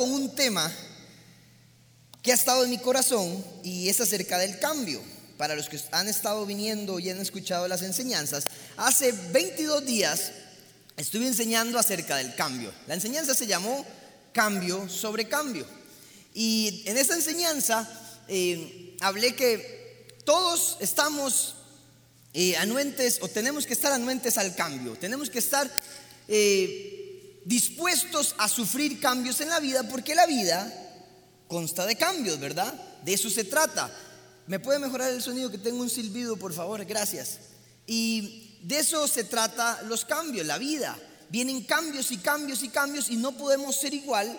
con un tema que ha estado en mi corazón y es acerca del cambio. Para los que han estado viniendo y han escuchado las enseñanzas, hace 22 días estuve enseñando acerca del cambio. La enseñanza se llamó Cambio sobre Cambio. Y en esa enseñanza eh, hablé que todos estamos eh, anuentes o tenemos que estar anuentes al cambio, tenemos que estar eh, dispuestos a sufrir cambios en la vida porque la vida consta de cambios, ¿verdad? De eso se trata. ¿Me puede mejorar el sonido que tengo un silbido, por favor? Gracias. Y de eso se trata los cambios, la vida. Vienen cambios y cambios y cambios y no podemos ser igual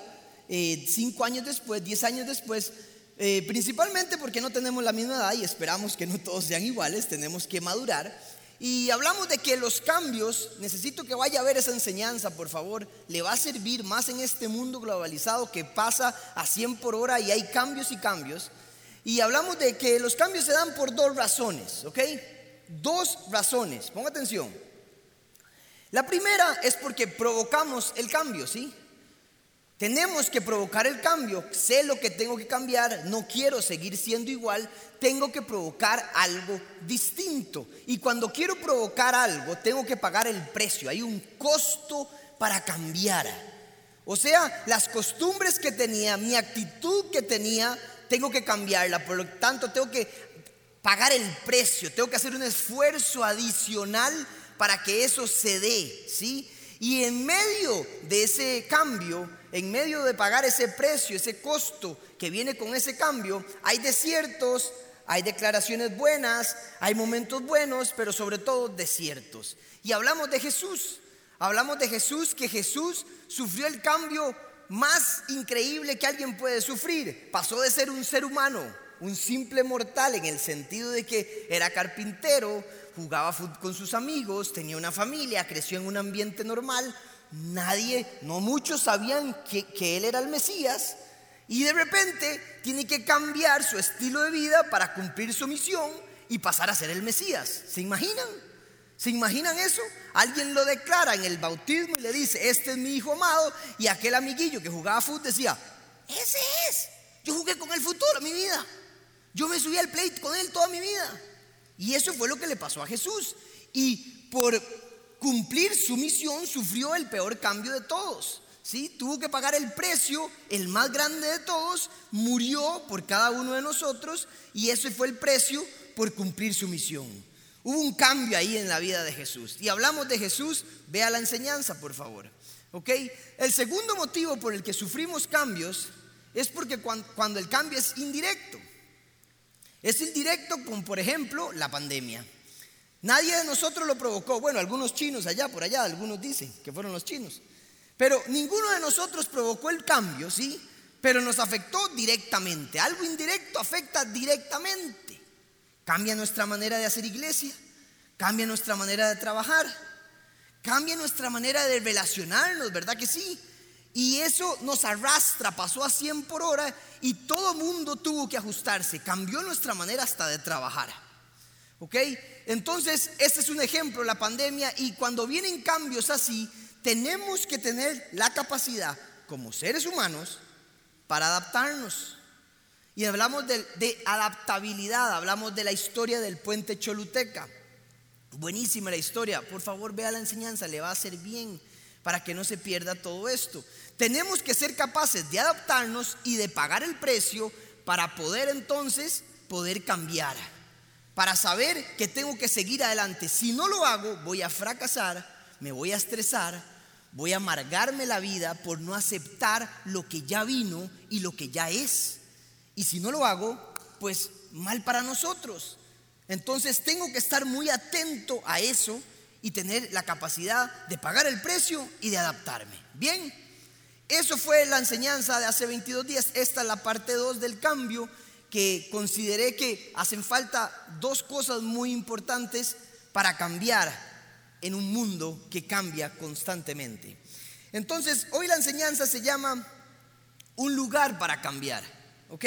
eh, cinco años después, diez años después, eh, principalmente porque no tenemos la misma edad y esperamos que no todos sean iguales, tenemos que madurar. Y hablamos de que los cambios, necesito que vaya a ver esa enseñanza, por favor, le va a servir más en este mundo globalizado que pasa a 100 por hora y hay cambios y cambios. Y hablamos de que los cambios se dan por dos razones, ¿ok? Dos razones, ponga atención. La primera es porque provocamos el cambio, ¿sí? Tenemos que provocar el cambio. Sé lo que tengo que cambiar, no quiero seguir siendo igual, tengo que provocar algo distinto. Y cuando quiero provocar algo, tengo que pagar el precio. Hay un costo para cambiar. O sea, las costumbres que tenía, mi actitud que tenía, tengo que cambiarla. Por lo tanto, tengo que pagar el precio, tengo que hacer un esfuerzo adicional para que eso se dé, ¿sí? Y en medio de ese cambio, en medio de pagar ese precio, ese costo que viene con ese cambio, hay desiertos, hay declaraciones buenas, hay momentos buenos, pero sobre todo desiertos. Y hablamos de Jesús, hablamos de Jesús, que Jesús sufrió el cambio más increíble que alguien puede sufrir. Pasó de ser un ser humano, un simple mortal, en el sentido de que era carpintero, jugaba fútbol con sus amigos, tenía una familia, creció en un ambiente normal, nadie, no muchos sabían que, él era el Mesías y de repente tiene que cambiar su estilo de vida para cumplir su misión y pasar a ser el Mesías. ¿Se imaginan? ¿Se imaginan eso? Alguien lo declara en el bautismo y le dice, este es mi hijo amado y aquel amiguillo que jugaba fútbol decía, ese es. Yo jugué con el futuro mi vida. Yo me subí al plate con él toda mi vida. Y eso fue lo que le pasó a Jesús. Y por cumplir su misión sufrió el peor cambio de todos. ¿sí? Tuvo que pagar el precio, el más grande de todos, murió por cada uno de nosotros y ese fue el precio por cumplir su misión. Hubo un cambio ahí en la vida de Jesús. Y hablamos de Jesús, vea la enseñanza, por favor. ¿Ok? El segundo motivo por el que sufrimos cambios es porque cuando, el cambio es indirecto. Es indirecto con, por ejemplo, la pandemia. Nadie de nosotros lo provocó. Bueno, algunos chinos allá, por allá, algunos dicen que fueron los chinos. Pero ninguno de nosotros provocó el cambio, ¿sí? Pero nos afectó directamente. Algo indirecto afecta directamente. Cambia nuestra manera de hacer iglesia, cambia nuestra manera de trabajar, cambia nuestra manera de relacionarnos, ¿verdad que sí? Y eso nos arrastra, pasó a 100 por hora y todo mundo tuvo que ajustarse, cambió nuestra manera hasta de trabajar. ¿Ok? Entonces, este es un ejemplo, la pandemia, y cuando vienen cambios así, tenemos que tener la capacidad como seres humanos para adaptarnos. Y hablamos de, adaptabilidad, hablamos de la historia del puente Choluteca. Buenísima la historia, por favor vea la enseñanza, le va a hacer bien para que no se pierda todo esto. Tenemos que ser capaces de adaptarnos y de pagar el precio para poder entonces poder cambiar para saber que tengo que seguir adelante. Si no lo hago, voy a fracasar, me voy a estresar, voy a amargarme la vida por no aceptar lo que ya vino y lo que ya es. Y si no lo hago, pues mal para nosotros. Entonces tengo que estar muy atento a eso y tener la capacidad de pagar el precio y de adaptarme. Bien, eso fue la enseñanza de hace 22 días. Esta es la parte 2 del cambio que consideré que hacen falta dos cosas muy importantes para cambiar en un mundo que cambia constantemente. Entonces, hoy la enseñanza se llama un lugar para cambiar, ¿ok?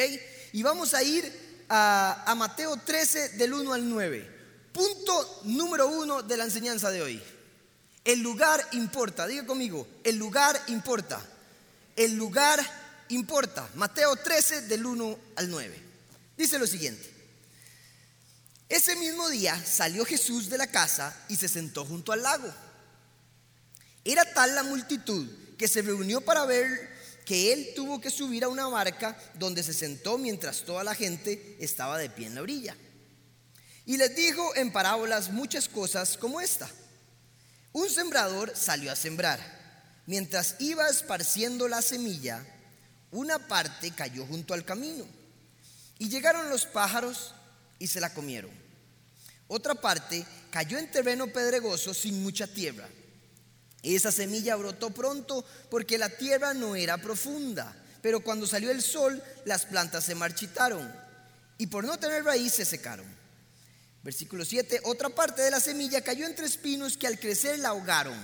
Y vamos a ir a, Mateo 13 del 1 al 9. Punto número uno de la enseñanza de hoy. El lugar importa, diga conmigo, el lugar importa. El lugar importa. Mateo 13 del 1 al 9. Dice lo siguiente. Ese mismo día salió Jesús de la casa y se sentó junto al lago. Era tal la multitud que se reunió para ver que él tuvo que subir a una barca donde se sentó mientras toda la gente estaba de pie en la orilla. Y les dijo en parábolas muchas cosas como esta. Un sembrador salió a sembrar. Mientras iba esparciendo la semilla, una parte cayó junto al camino. Y llegaron los pájaros y se la comieron. Otra parte cayó en terreno pedregoso sin mucha tierra esa semilla brotó pronto porque la tierra no era profunda, pero cuando salió el sol las plantas se marchitaron y por no tener raíz se secaron. Versículo 7, otra parte de la semilla cayó entre espinos que al crecer la ahogaron,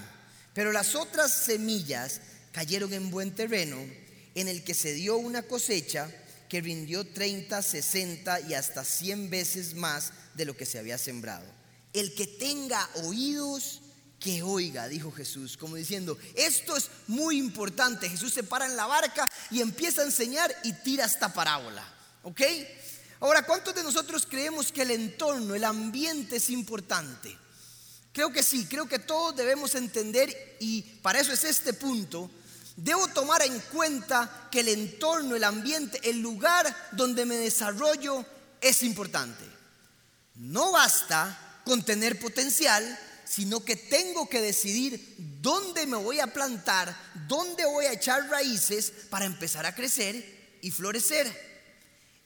pero las otras semillas cayeron en buen terreno en el que se dio una cosecha que rindió 30, 60 y hasta 100 veces más de lo que se había sembrado. El que tenga oídos, que oiga, dijo Jesús, como diciendo, esto es muy importante. Jesús se para en la barca y empieza a enseñar y tira esta parábola. ¿Ok? Ahora, ¿cuántos de nosotros creemos que el entorno, el ambiente es importante? Creo que sí, creo que todos debemos entender y para eso es este punto. Debo tomar en cuenta que el entorno, el ambiente, el lugar donde me desarrollo es importante. No basta con tener potencial, sino que tengo que decidir dónde me voy a plantar, dónde voy a echar raíces para empezar a crecer y florecer.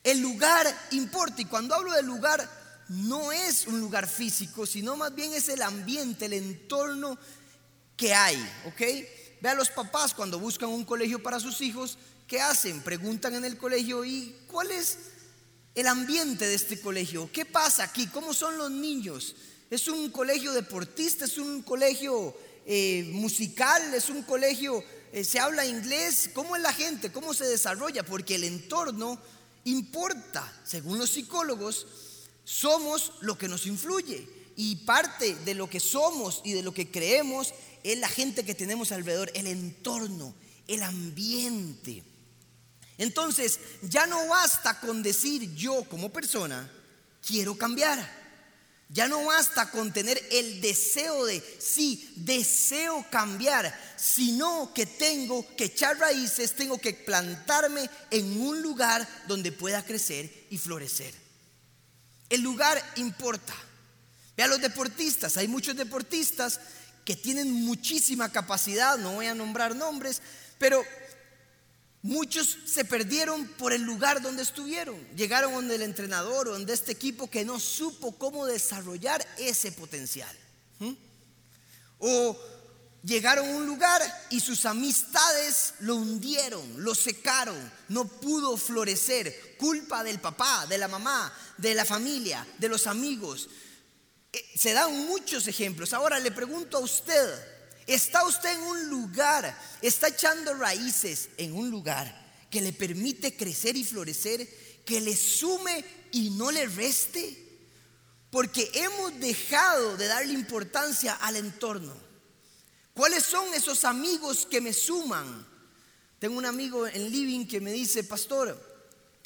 El lugar importa y cuando hablo del lugar no es un lugar físico, sino más bien es el ambiente, el entorno que hay, ¿ok? Ve a los papás cuando buscan un colegio para sus hijos, ¿qué hacen? Preguntan en el colegio, ¿y cuál es el ambiente de este colegio? ¿Qué pasa aquí? ¿Cómo son los niños? Es un colegio deportista, es un colegio eh, musical, es un colegio, eh, se habla inglés. ¿Cómo es la gente? ¿Cómo se desarrolla? Porque el entorno importa. Según los psicólogos, somos lo que nos influye. Y parte de lo que somos y de lo que creemos es la gente que tenemos alrededor, el entorno, el ambiente. Entonces, ya no basta con decir yo como persona, quiero cambiar. Ya no basta con tener el deseo de, sí, deseo cambiar, sino que tengo que echar raíces, tengo que plantarme en un lugar donde pueda crecer y florecer. El lugar importa. Ve a los deportistas, hay muchos deportistas que tienen muchísima capacidad, no voy a nombrar nombres, pero Muchos se perdieron por el lugar donde estuvieron. Llegaron donde el entrenador o donde este equipo que no supo cómo desarrollar ese potencial. O llegaron a un lugar y sus amistades lo hundieron, lo secaron, no pudo florecer. Culpa del papá, de la mamá, de la familia, de los amigos. Se dan muchos ejemplos. Ahora le pregunto a usted, Está usted en un lugar, está echando raíces en un lugar que le permite crecer y florecer, que le sume y no le reste, porque hemos dejado de darle importancia al entorno. ¿Cuáles son esos amigos que me suman? Tengo un amigo en Living que me dice, pastor,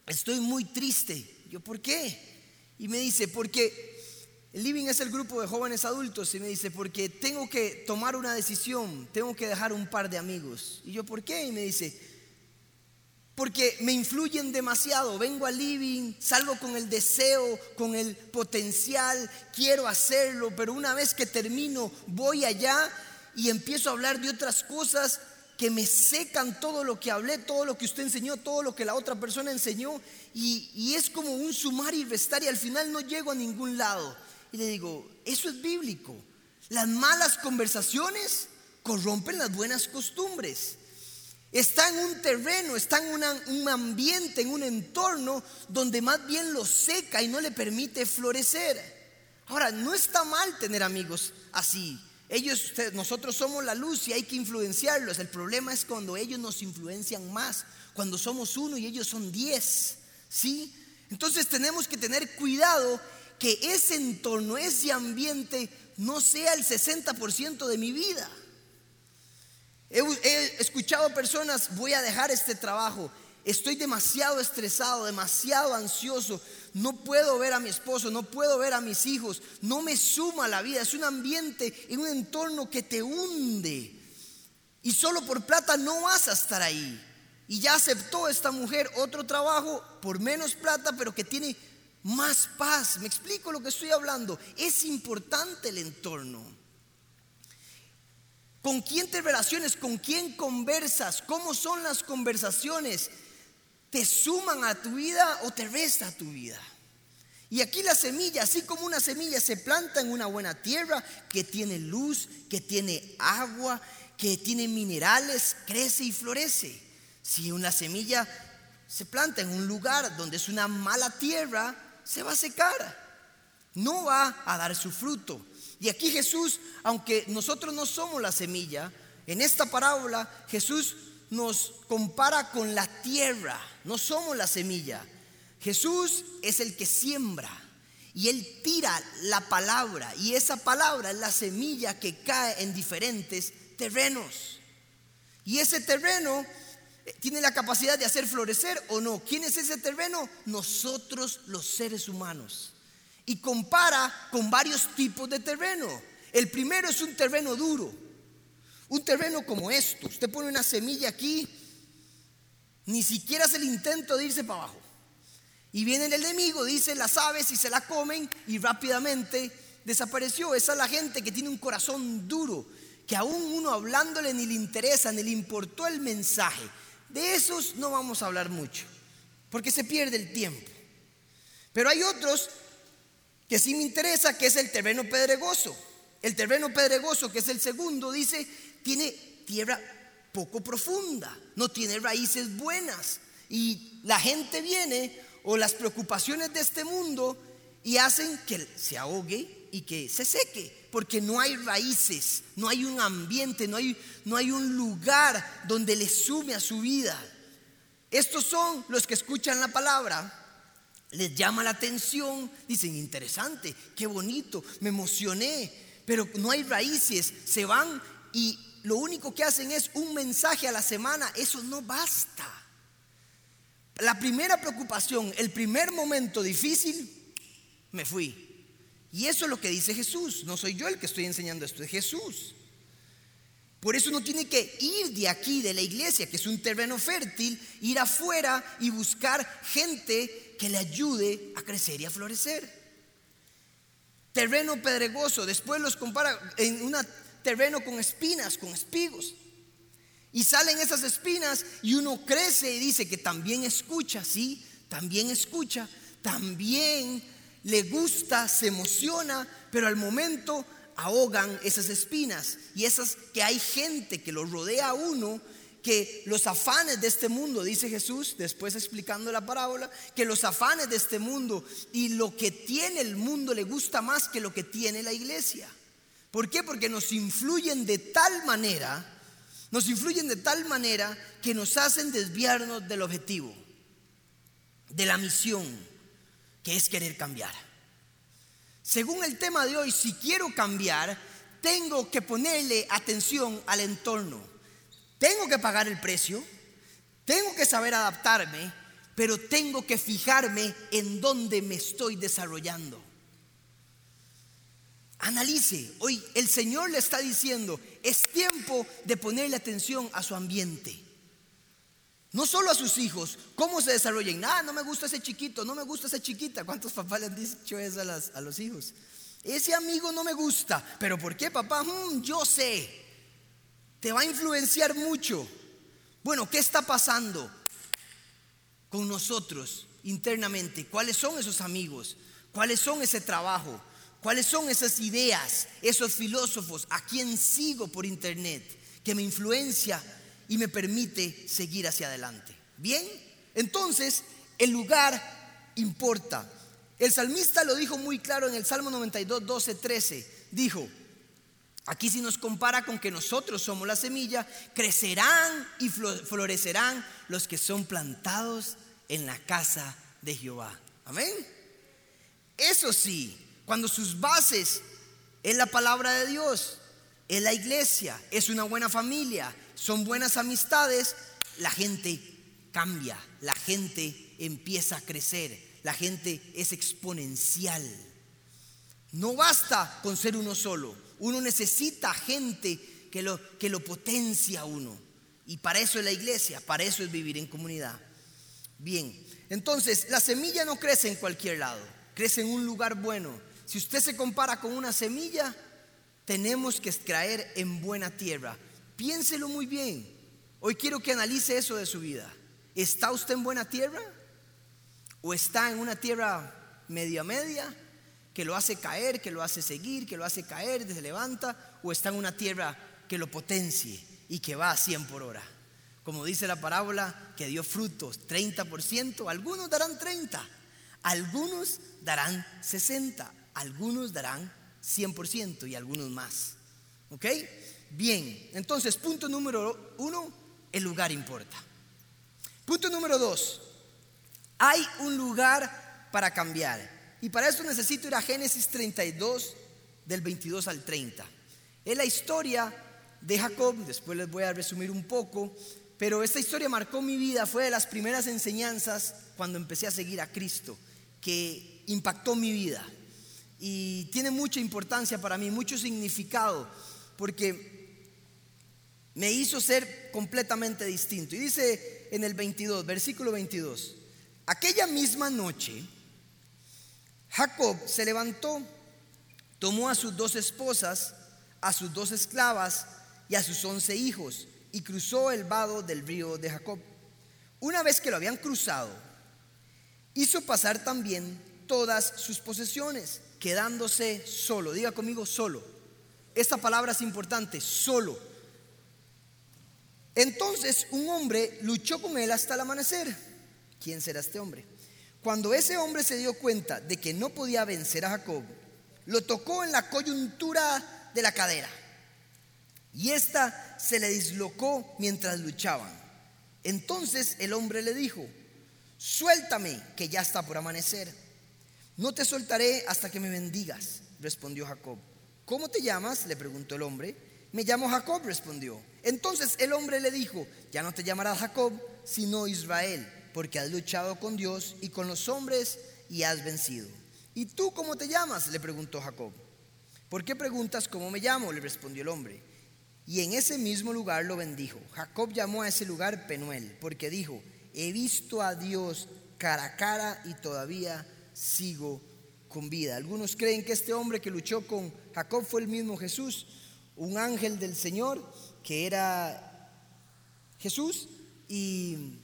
estoy muy triste. Yo, ¿por qué? Y me dice, porque living es el grupo de jóvenes adultos y me dice, porque tengo que tomar una decisión, tengo que dejar un par de amigos. Y yo, ¿por qué? Y me dice, porque me influyen demasiado. Vengo al living, salgo con el deseo, con el potencial, quiero hacerlo, pero una vez que termino, voy allá y empiezo a hablar de otras cosas que me secan todo lo que hablé, todo lo que usted enseñó, todo lo que la otra persona enseñó, y, y es como un sumar y restar y al final no llego a ningún lado. Y le digo, eso es bíblico. Las malas conversaciones corrompen las buenas costumbres. Está en un terreno, está en un ambiente, en un entorno donde más bien lo seca y no le permite florecer. Ahora, no está mal tener amigos así. Ellos, nosotros somos la luz y hay que influenciarlos. El problema es cuando ellos nos influencian más, cuando somos uno y ellos son diez. ¿Sí? Entonces tenemos que tener cuidado que ese entorno, ese ambiente no sea el 60% de mi vida. He, escuchado personas, voy a dejar este trabajo. estoy demasiado estresado, demasiado ansioso, no puedo ver a mi esposo, no puedo ver a mis hijos, no me suma la vida, es un ambiente, en un entorno que te hunde. Y solo por plata no vas a estar ahí. Y ya aceptó esta mujer otro trabajo por menos plata, pero que tiene más paz. Me explico lo que estoy hablando. Es importante el entorno. ¿Con quién te relaciones? ¿Con quién conversas? ¿Cómo son las conversaciones? ¿Te suman a tu vida o te resta a tu vida? Y aquí la semilla, así como una semilla se planta en una buena tierra que tiene luz, que tiene agua, que tiene minerales, crece y florece. Si una semilla se planta en un lugar donde es una mala tierra, se va a secar. No va a dar su fruto. Y aquí Jesús, aunque nosotros no somos la semilla, en esta parábola Jesús nos compara con la tierra. No somos la semilla. Jesús es el que siembra. Y Él tira la palabra. Y esa palabra es la semilla que cae en diferentes terrenos. Y ese terreno tiene la capacidad de hacer florecer o no. ¿Quién es ese terreno? Nosotros los seres humanos. Y compara con varios tipos de terreno. El primero es un terreno duro. Un terreno como esto. Usted pone una semilla aquí, ni siquiera hace el intento de irse para abajo. Y viene el enemigo, dice las aves y se la comen y rápidamente desapareció. Esa es la gente que tiene un corazón duro, que aún uno hablándole ni le interesa, ni le importó el mensaje. De esos no vamos a hablar mucho, porque se pierde el tiempo. Pero hay otros que sí me interesa, que es el terreno pedregoso. El terreno pedregoso, que es el segundo, dice, tiene tierra poco profunda, no tiene raíces buenas. Y la gente viene, o las preocupaciones de este mundo, y hacen que se ahogue y que se seque, porque no hay raíces, no hay un ambiente, no hay, no hay un lugar donde le sume a su vida. Estos son los que escuchan la palabra, les llama la atención, dicen, interesante, qué bonito, me emocioné, pero no hay raíces, se van y lo único que hacen es un mensaje a la semana, eso no basta. La primera preocupación, el primer momento difícil, me fui. Y eso es lo que dice Jesús. No soy yo el que estoy enseñando esto, es Jesús. Por eso uno tiene que ir de aquí, de la iglesia, que es un terreno fértil, ir afuera y buscar gente que le ayude a crecer y a florecer. Terreno pedregoso, después los compara en un terreno con espinas, con espigos. Y salen esas espinas y uno crece y dice que también escucha, sí, también escucha, también le gusta, se emociona, pero al momento ahogan esas espinas y esas que hay gente que lo rodea a uno, que los afanes de este mundo, dice Jesús, después explicando la parábola, que los afanes de este mundo y lo que tiene el mundo le gusta más que lo que tiene la iglesia. ¿Por qué? Porque nos influyen de tal manera, nos influyen de tal manera que nos hacen desviarnos del objetivo, de la misión es querer cambiar. Según el tema de hoy, si quiero cambiar, tengo que ponerle atención al entorno. Tengo que pagar el precio, tengo que saber adaptarme, pero tengo que fijarme en dónde me estoy desarrollando. Analice, hoy el Señor le está diciendo, es tiempo de ponerle atención a su ambiente. No solo a sus hijos, cómo se desarrollan. Ah, no me gusta ese chiquito, no me gusta esa chiquita. ¿Cuántos papás le han dicho eso a, los hijos? Ese amigo no me gusta. ¿Pero por qué, papá? Mm, yo sé. Te va a influenciar mucho. Bueno, ¿qué está pasando con nosotros internamente? ¿Cuáles son esos amigos? ¿Cuáles son ese trabajo? ¿Cuáles son esas ideas, esos filósofos a quien sigo por internet que me influencia y me permite seguir hacia adelante. Bien, entonces el lugar importa. El salmista lo dijo muy claro en el Salmo 92, 12, 13. Dijo, aquí si nos compara con que nosotros somos la semilla, crecerán y florecerán los que son plantados en la casa de Jehová. Amén. Eso sí, cuando sus bases es la palabra de Dios, es la iglesia, es una buena familia, son buenas amistades, la gente cambia, la gente empieza a crecer, la gente es exponencial. No basta con ser uno solo, uno necesita gente que lo, que lo potencia uno. Y para eso es la iglesia, para eso es vivir en comunidad. Bien, entonces la semilla no crece en cualquier lado, crece en un lugar bueno. Si usted se compara con una semilla, tenemos que extraer en buena tierra. Piénselo muy bien. Hoy quiero que analice eso de su vida. ¿Está usted en buena tierra? ¿O está en una tierra media media que lo hace caer, que lo hace seguir, que lo hace caer, se levanta? ¿O está en una tierra que lo potencie y que va a 100 por hora? Como dice la parábola, que dio frutos, 30%, algunos darán 30, algunos darán 60, algunos darán 100% y algunos más. ¿Ok? Bien, entonces punto número uno, el lugar importa. Punto número dos, hay un lugar para cambiar. Y para eso necesito ir a Génesis 32, del 22 al 30. Es la historia de Jacob, después les voy a resumir un poco, pero esta historia marcó mi vida, fue de las primeras enseñanzas cuando empecé a seguir a Cristo, que impactó mi vida y tiene mucha importancia para mí, mucho significado, porque me hizo ser completamente distinto. Y dice en el 22, versículo 22, aquella misma noche, Jacob se levantó, tomó a sus dos esposas, a sus dos esclavas y a sus once hijos, y cruzó el vado del río de Jacob. Una vez que lo habían cruzado, hizo pasar también todas sus posesiones quedándose solo. Diga conmigo solo. Esta palabra es importante, solo. Entonces un hombre luchó con él hasta el amanecer. ¿Quién será este hombre? Cuando ese hombre se dio cuenta de que no podía vencer a Jacob, lo tocó en la coyuntura de la cadera y ésta se le dislocó mientras luchaban. Entonces el hombre le dijo, suéltame que ya está por amanecer. No te soltaré hasta que me bendigas, respondió Jacob. ¿Cómo te llamas? le preguntó el hombre. Me llamo Jacob, respondió. Entonces el hombre le dijo, ya no te llamarás Jacob, sino Israel, porque has luchado con Dios y con los hombres y has vencido. ¿Y tú cómo te llamas? le preguntó Jacob. ¿Por qué preguntas cómo me llamo? le respondió el hombre. Y en ese mismo lugar lo bendijo. Jacob llamó a ese lugar Penuel, porque dijo, he visto a Dios cara a cara y todavía sigo con vida. Algunos creen que este hombre que luchó con Jacob fue el mismo Jesús, un ángel del Señor que era Jesús y,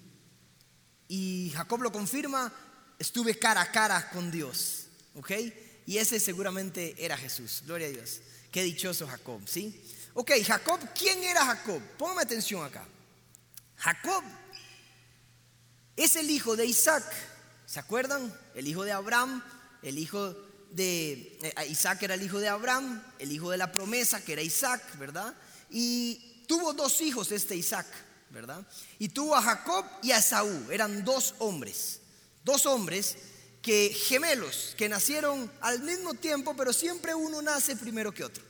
y Jacob lo confirma, estuve cara a cara con Dios, ¿ok? Y ese seguramente era Jesús, gloria a Dios. Qué dichoso Jacob, ¿sí? Ok, Jacob, ¿quién era Jacob? Póngame atención acá. Jacob es el hijo de Isaac. ¿Se acuerdan? El hijo de Abraham, el hijo de eh, Isaac era el hijo de Abraham, el hijo de la promesa que era Isaac, ¿verdad? Y tuvo dos hijos este Isaac, ¿verdad? Y tuvo a Jacob y a Esaú, eran dos hombres, dos hombres que gemelos, que nacieron al mismo tiempo, pero siempre uno nace primero que otro.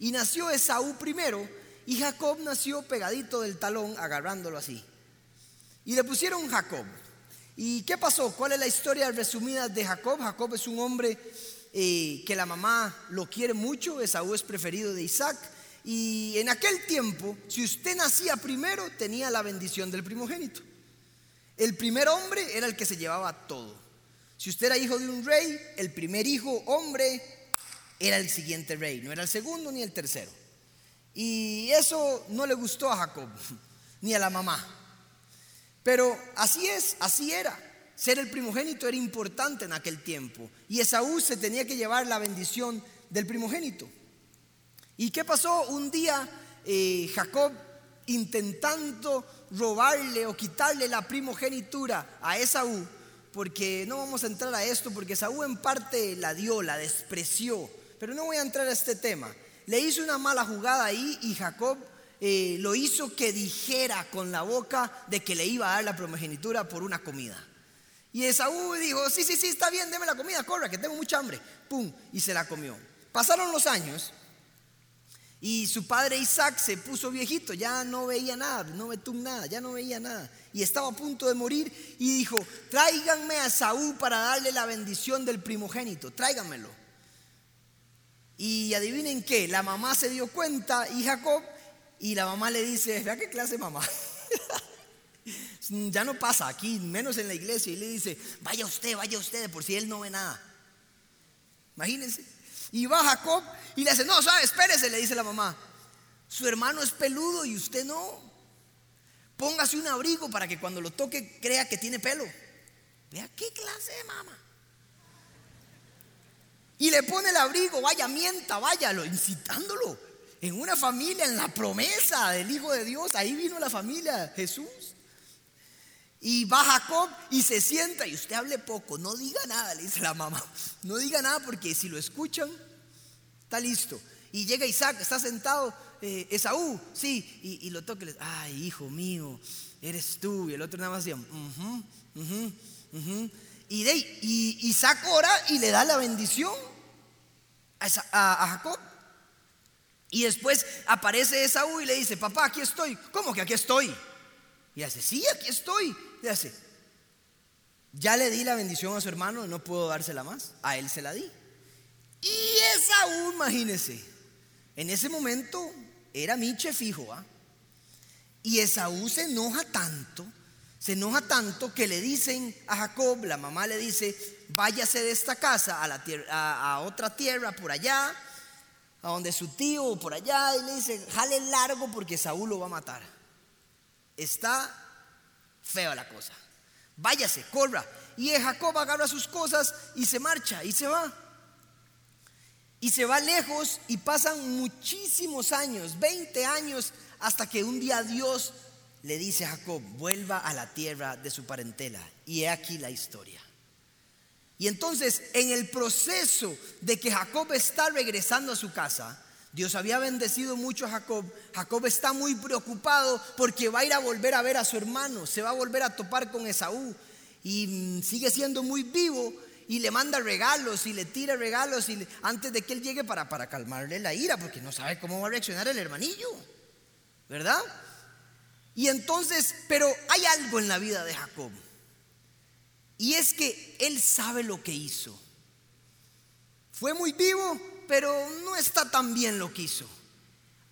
Y nació Esaú primero y Jacob nació pegadito del talón, agarrándolo así. Y le pusieron Jacob. ¿Y qué pasó? ¿Cuál es la historia resumida de Jacob? Jacob es un hombre eh, que la mamá lo quiere mucho, Esaú es preferido de Isaac. Y en aquel tiempo, si usted nacía primero, tenía la bendición del primogénito. El primer hombre era el que se llevaba todo. Si usted era hijo de un rey, el primer hijo hombre era el siguiente rey, no era el segundo ni el tercero. Y eso no le gustó a Jacob, ni a la mamá. Pero así es, así era. Ser el primogénito era importante en aquel tiempo. Y Esaú se tenía que llevar la bendición del primogénito. ¿Y qué pasó? Un día eh, Jacob intentando robarle o quitarle la primogenitura a Esaú, porque no vamos a entrar a esto, porque Esaú en parte la dio, la despreció, pero no voy a entrar a este tema. Le hizo una mala jugada ahí y Jacob eh, lo hizo que dijera con la boca de que le iba a dar la primogenitura por una comida. Y Esaú dijo, sí, sí, sí, está bien, deme la comida, corra, que tengo mucha hambre. Pum, y se la comió. Pasaron los años Y su padre Isaac se puso viejito, ya no veía nada, no ve nada, ya no veía nada. Y estaba a punto de morir y dijo, tráiganme a Saúl para darle la bendición del primogénito, tráiganmelo. Y adivinen qué, la mamá se dio cuenta y Jacob, y la mamá le dice, vea qué clase mamá. ya no pasa aquí, menos en la iglesia. Y le dice, vaya usted, vaya usted, por si él no ve nada. Imagínense. Y va Jacob y le dice, no, sabe, espérese, le dice la mamá. Su hermano es peludo y usted no. Póngase un abrigo para que cuando lo toque crea que tiene pelo. Vea qué clase de mamá. Y le pone el abrigo, vaya, mienta, váyalo, incitándolo. En una familia, en la promesa del Hijo de Dios, ahí vino la familia, Jesús. Y va Jacob y se sienta y usted hable poco, no diga nada, le dice la mamá. No diga nada porque si lo escuchan, está listo. Y llega Isaac, está sentado, eh, Esaú, sí, y, lo toca y le ay, hijo mío, eres tú. Y el otro nada más decía, Y, de, y Isaac ora y le da la bendición a, a Jacob. Y después aparece Esaú y le dice, papá, aquí estoy. ¿Cómo que aquí estoy? Y hace, sí, aquí estoy. Hace, ya le di la bendición a su hermano, no puedo dársela más. A él se la di. Y Esaú, imagínese, en ese momento era Miche fijo. ¿ah? Y Esaú se enoja tanto, se enoja tanto que le dicen a Jacob, la mamá le dice, váyase de esta casa a, la a, otra tierra por allá, a donde su tío por allá, y le dice, jale largo porque Saúl lo va a matar. Está fea la cosa. Váyase, corra. Y Jacob agarra sus cosas y se marcha y se va. Y se va lejos y pasan muchísimos años, 20 años, hasta que un día Dios le dice a Jacob, vuelva a la tierra de su parentela. Y he aquí la historia. Y entonces, en el proceso de que Jacob está regresando a su casa, Dios había bendecido mucho a Jacob. Jacob está muy preocupado porque va a ir a volver a ver a su hermano, se va a volver a topar con Esaú y sigue siendo muy vivo y le manda regalos y le tira regalos y antes de que él llegue para, para calmarle la ira porque no sabe cómo va a reaccionar el hermanillo, ¿verdad? Y entonces, pero hay algo en la vida de Jacob y es que él sabe lo que hizo. Fue muy vivo, pero no está tan bien lo que hizo.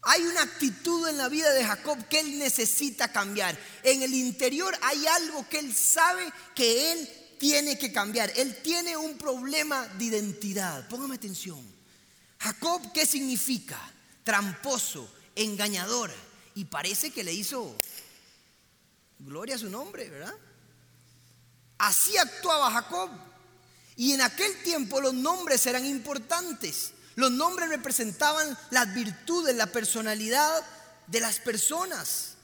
Hay una actitud en la vida de Jacob que él necesita cambiar. En el interior hay algo que él sabe que él tiene que cambiar. Él tiene un problema de identidad. Póngame atención. Jacob, ¿qué significa? Tramposo, engañador. Y parece que le hizo gloria a su nombre, ¿verdad? Así actuaba Jacob. Y en aquel tiempo los nombres eran importantes. Los nombres representaban las virtudes, la personalidad de las personas.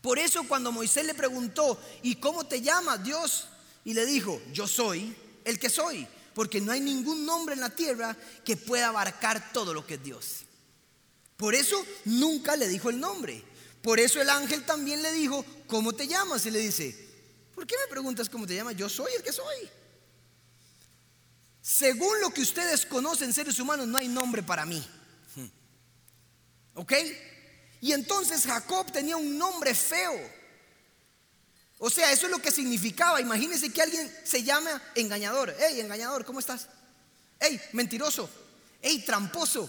Por eso cuando Moisés le preguntó, ¿y cómo te llamas Dios? Y le dijo, yo soy el que soy, porque no hay ningún nombre en la tierra que pueda abarcar todo lo que es Dios. Por eso nunca le dijo el nombre. Por eso el ángel también le dijo, ¿cómo te llamas? Y le dice, ¿por qué me preguntas cómo te llamas? Yo soy el que soy. Según lo que ustedes conocen seres humanos, no hay nombre para mí. ¿Ok? Y entonces Jacob tenía un nombre feo. O sea, eso es lo que significaba. Imagínense que alguien se llama engañador. Hey, engañador, ¿cómo estás? Hey, mentiroso. Hey, tramposo.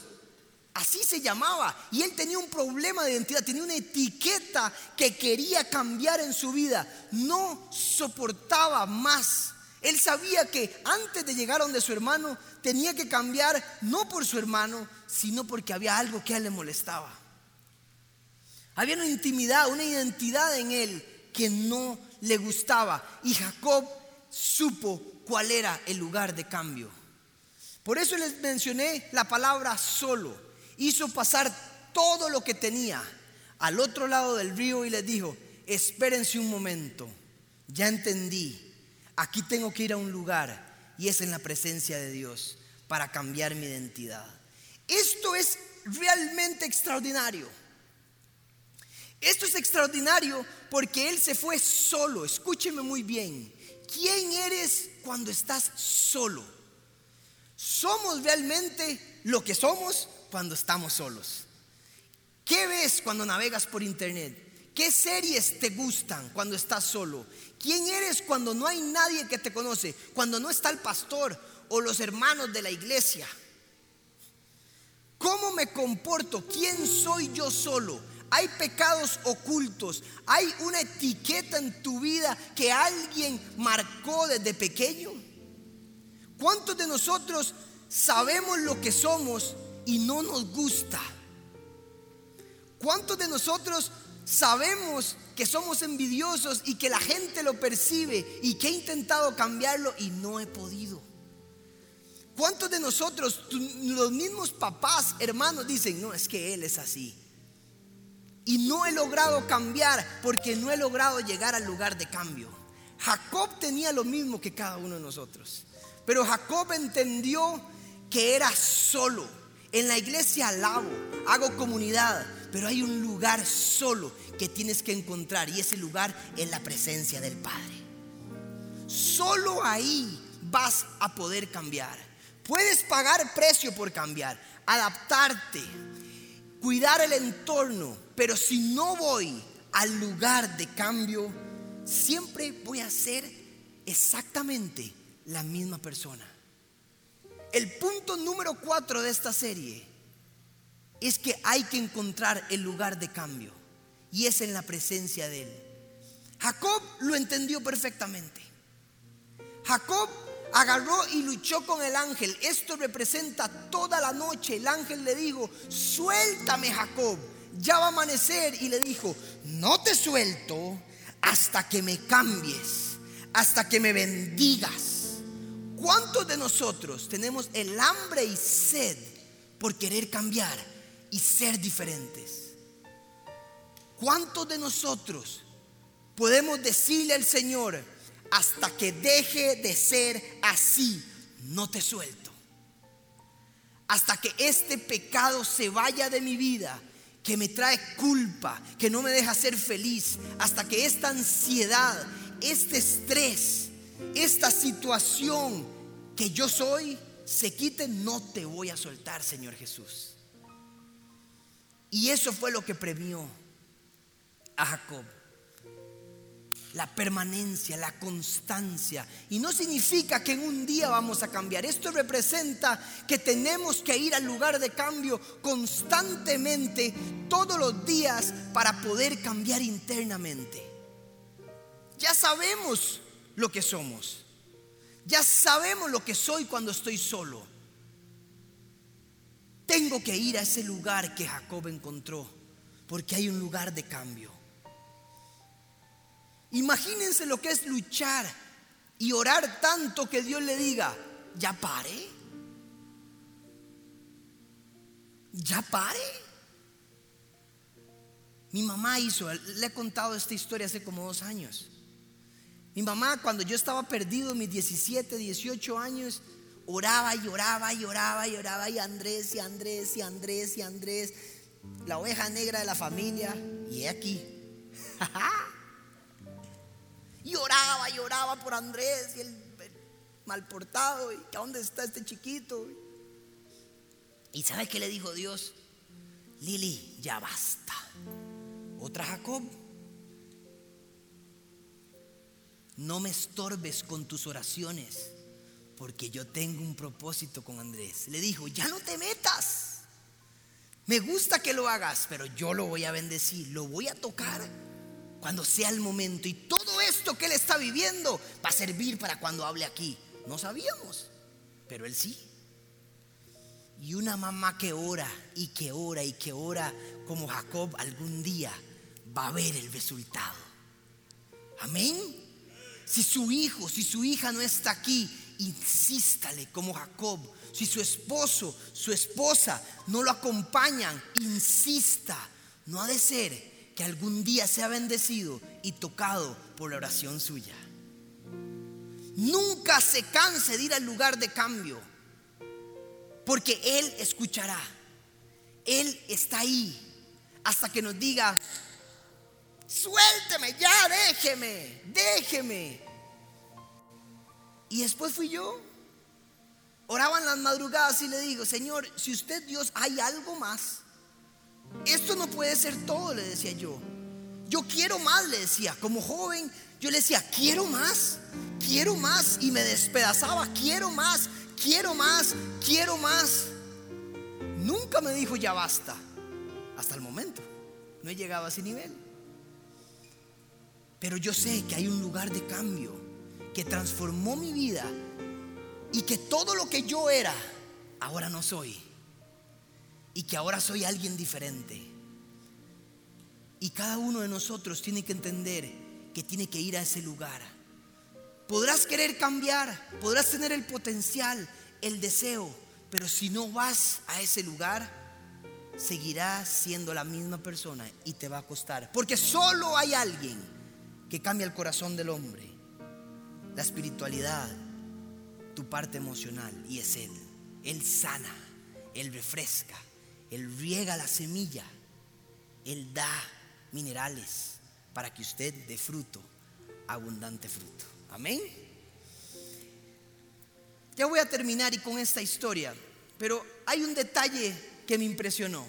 Así se llamaba. Y él tenía un problema de identidad, tenía una etiqueta que quería cambiar en su vida. No soportaba más él sabía que antes de llegar donde su hermano tenía que cambiar no por su hermano, sino porque había algo que a él le molestaba. Había una intimidad, una identidad en él que no le gustaba. Y Jacob supo cuál era el lugar de cambio. Por eso les mencioné la palabra solo. Hizo pasar todo lo que tenía al otro lado del río y les dijo, espérense un momento, ya entendí aquí tengo que ir a un lugar y es en la presencia de Dios para cambiar mi identidad. Esto es realmente extraordinario. Esto es extraordinario porque Él se fue solo. Escúcheme muy bien. ¿Quién eres cuando estás solo? ¿Somos realmente lo que somos cuando estamos solos? ¿Qué ves cuando navegas por internet? ¿Qué series te gustan cuando estás solo? ¿Quién eres cuando no hay nadie que te conoce? Cuando no está el pastor o los hermanos de la iglesia. ¿Cómo me comporto? ¿Quién soy yo solo? Hay pecados ocultos. Hay una etiqueta en tu vida que alguien marcó desde pequeño. ¿Cuántos de nosotros sabemos lo que somos y no nos gusta? ¿Cuántos de nosotros sabemos que somos envidiosos y que la gente lo percibe y que he intentado cambiarlo y no he podido? ¿Cuántos de nosotros, los mismos papás, hermanos, dicen, no, es que él es así? Y no he logrado cambiar porque no he logrado llegar al lugar de cambio. Jacob tenía lo mismo que cada uno de nosotros. Pero Jacob entendió que era solo. En la iglesia alabo, hago comunidad, pero hay un lugar solo que tienes que encontrar y ese lugar es la presencia del Padre. Solo ahí vas a poder cambiar. Puedes pagar precio por cambiar, adaptarte, cuidar el entorno, pero si no voy al lugar de cambio, siempre voy a ser exactamente la misma persona. El punto número cuatro de esta serie es que hay que encontrar el lugar de cambio y es en la presencia de Él. Jacob lo entendió perfectamente. Jacob agarró y luchó con el ángel. Esto representa toda la noche. El ángel le dijo, suéltame Jacob ya va a amanecer y le dijo, no te suelto hasta que me cambies, hasta que me bendigas. ¿Cuántos de nosotros tenemos el hambre y sed por querer cambiar y ser diferentes? ¿Cuántos de nosotros podemos decirle al Señor, hasta que deje de ser así, no te suelto? Hasta que este pecado se vaya de mi vida que me trae culpa, que no me deja ser feliz, hasta que esta ansiedad, este estrés, esta situación que yo soy se quite, no te voy a soltar, Señor Jesús. Y eso fue lo que premió a Jacob la permanencia, la constancia. Y no significa que en un día vamos a cambiar. Esto representa que tenemos que ir al lugar de cambio constantemente, todos los días, para poder cambiar internamente. Ya sabemos lo que somos. Ya sabemos lo que soy cuando estoy solo. Tengo que ir a ese lugar que Jacob encontró, porque hay un lugar de cambio. Imagínense lo que es luchar y orar tanto que Dios le diga, ya pare. Ya pare. Mi mamá hizo, le he contado esta historia hace como dos años. Mi mamá cuando yo estaba perdido, mis 17, 18 años, oraba y oraba y oraba y oraba y Andrés y Andrés y Andrés y Andrés, la oveja negra de la familia, y aquí. Y oraba, y oraba por Andrés y el, mal portado. ¿Y a dónde está este chiquito? ¿Y sabe qué le dijo Dios? Lili, ya basta. Otra Jacob. No me estorbes con tus oraciones, porque yo tengo un propósito con Andrés. Le dijo, ya no te metas. Me gusta que lo hagas, pero yo lo voy a bendecir, lo voy a tocar cuando sea el momento. Y todo esto que él está viviendo va a servir para cuando hable aquí. No sabíamos, pero él sí. Y una mamá que ora y que ora y que ora como Jacob algún día va a ver el resultado. Amén. Si su hijo, si su hija no está aquí, insístale como Jacob. Si su esposo, su esposa no lo acompañan, insista. No ha de ser que algún día sea bendecido y tocado por la oración suya. Nunca se canse de ir al lugar de cambio, porque Él escuchará. Él está ahí hasta que nos diga, suélteme, ya, déjeme, déjeme. Y después fui yo. oraba en las madrugadas y le digo, Señor, si usted Dios hay algo más, esto no puede ser todo, le decía yo. Yo quiero más, le decía. Como joven, yo le decía, quiero más, quiero más. Y me despedazaba, quiero más, quiero más, quiero más. Nunca me dijo, ya basta. Hasta el momento. No he llegado a ese nivel. Pero yo sé que hay un lugar de cambio que transformó mi vida y que todo lo que yo era, ahora no soy. Y que ahora soy alguien diferente. Y cada uno de nosotros tiene que entender que tiene que ir a ese lugar. Podrás querer cambiar, podrás tener el potencial, el deseo, pero si no vas a ese lugar, seguirás siendo la misma persona y te va a costar. Porque solo hay alguien que cambia el corazón del hombre, la espiritualidad, tu parte emocional, y es Él. Él sana, Él refresca, Él riega la semilla, Él da minerales para que usted dé fruto, abundante fruto. Amén. Ya voy a terminar y con esta historia, pero hay un detalle que me impresionó.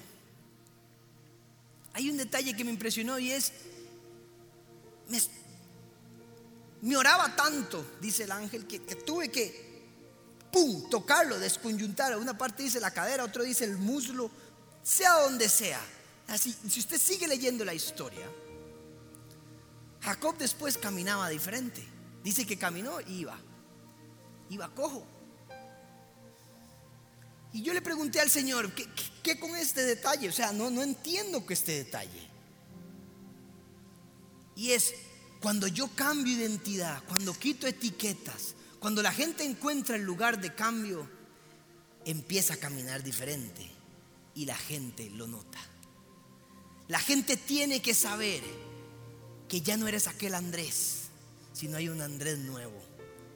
Hay un detalle que me impresionó y es, me, me oraba tanto, dice el ángel, que, tuve que, ¡pum!, tocarlo, desconyuntar. Una parte dice la cadera, otro dice el muslo, sea donde sea. Así, si usted sigue leyendo la historia, Jacob después caminaba diferente. Dice que caminó y iba. Iba cojo. Y yo le pregunté al Señor, ¿qué, con este detalle? O sea, no, no entiendo que este detalle. Y es cuando yo cambio identidad, cuando quito etiquetas, cuando la gente encuentra el lugar de cambio, empieza a caminar diferente y la gente lo nota. La gente tiene que saber que ya no eres aquel Andrés, sino hay un Andrés nuevo,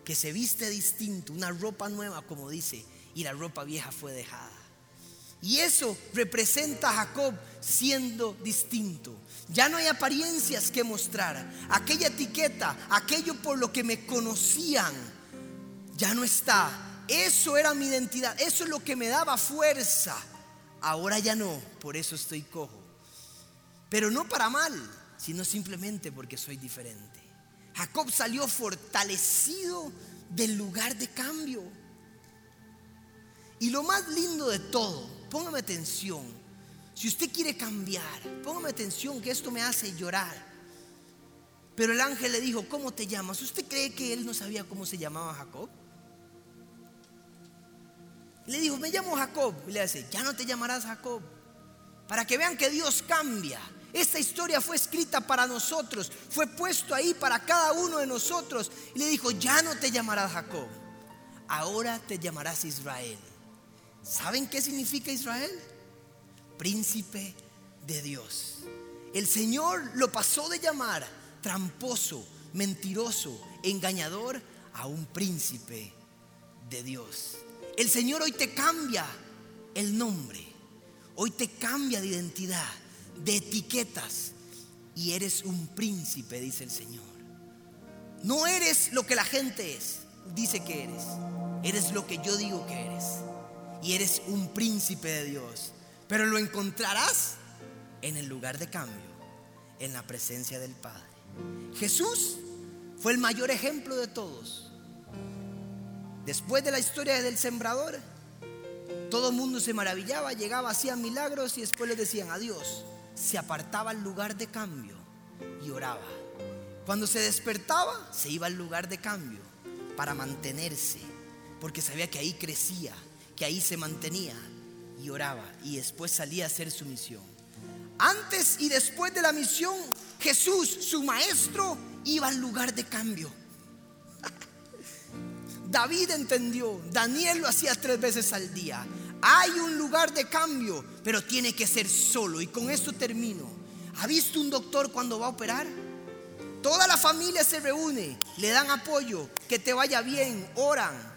que se viste distinto, una ropa nueva, como dice, y la ropa vieja fue dejada. Y eso representa a Jacob siendo distinto. Ya no hay apariencias que mostrar. Aquella etiqueta, aquello por lo que me conocían, ya no está. Eso era mi identidad. Eso es lo que me daba fuerza. Ahora ya no. Por eso estoy cojo. Pero no para mal, sino simplemente porque soy diferente. Jacob salió fortalecido del lugar de cambio. Y lo más lindo de todo, póngame atención, si usted quiere cambiar, póngame atención que esto me hace llorar. Pero el ángel le dijo, ¿cómo te llamas? ¿Usted cree que él no sabía cómo se llamaba Jacob? Le dijo, me llamo Jacob. Y le dice, ya no te llamarás Jacob. Para que vean que Dios cambia. Esta historia fue escrita para nosotros, fue puesto ahí para cada uno de nosotros. Y le dijo, ya no te llamarás Jacob, ahora te llamarás Israel. ¿Saben qué significa Israel? Príncipe de Dios. El Señor lo pasó de llamar tramposo, mentiroso, engañador a un príncipe de Dios. El Señor hoy te cambia el nombre, hoy te cambia de identidad de etiquetas y eres un príncipe, dice el Señor. No eres lo que la gente es, dice que eres. Eres lo que yo digo que eres. Y eres un príncipe de Dios. Pero lo encontrarás en el lugar de cambio, en la presencia del Padre. Jesús fue el mayor ejemplo de todos. Después de la historia del sembrador, todo el mundo se maravillaba, llegaba, hacía milagros y después le decían adiós se apartaba al lugar de cambio y oraba. Cuando se despertaba, se iba al lugar de cambio para mantenerse, porque sabía que ahí crecía, que ahí se mantenía y oraba y después salía a hacer su misión. Antes y después de la misión, Jesús, su maestro, iba al lugar de cambio. David entendió, Daniel lo hacía tres veces al día. Hay un lugar de cambio, pero tiene que ser solo. Y con esto termino. ¿Ha visto un doctor cuando va a operar? Toda la familia se reúne, le dan apoyo, que te vaya bien, oran.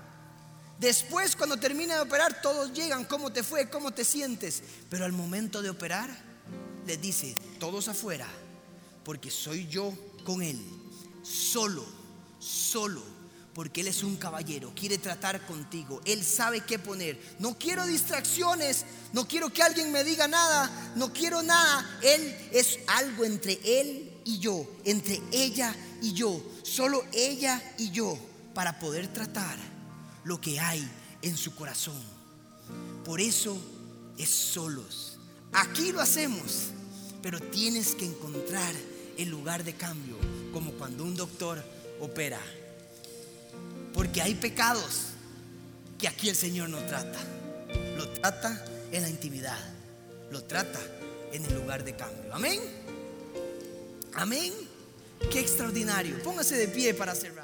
Después, cuando termina de operar, todos llegan, ¿cómo te fue? ¿Cómo te sientes? Pero al momento de operar, les dice, todos afuera, porque soy yo con él, solo, solo porque Él es un caballero, quiere tratar contigo, Él sabe qué poner. No quiero distracciones, no quiero que alguien me diga nada, no quiero nada. Él es algo entre Él y yo, entre ella y yo, solo ella y yo, para poder tratar lo que hay en su corazón. Por eso es solos. Aquí lo hacemos, pero tienes que encontrar el lugar de cambio, como cuando un doctor opera. Porque hay pecados que aquí el Señor no trata. Lo trata en la intimidad. Lo trata en el lugar de cambio. Amén. Amén. Qué extraordinario. Póngase de pie para cerrar.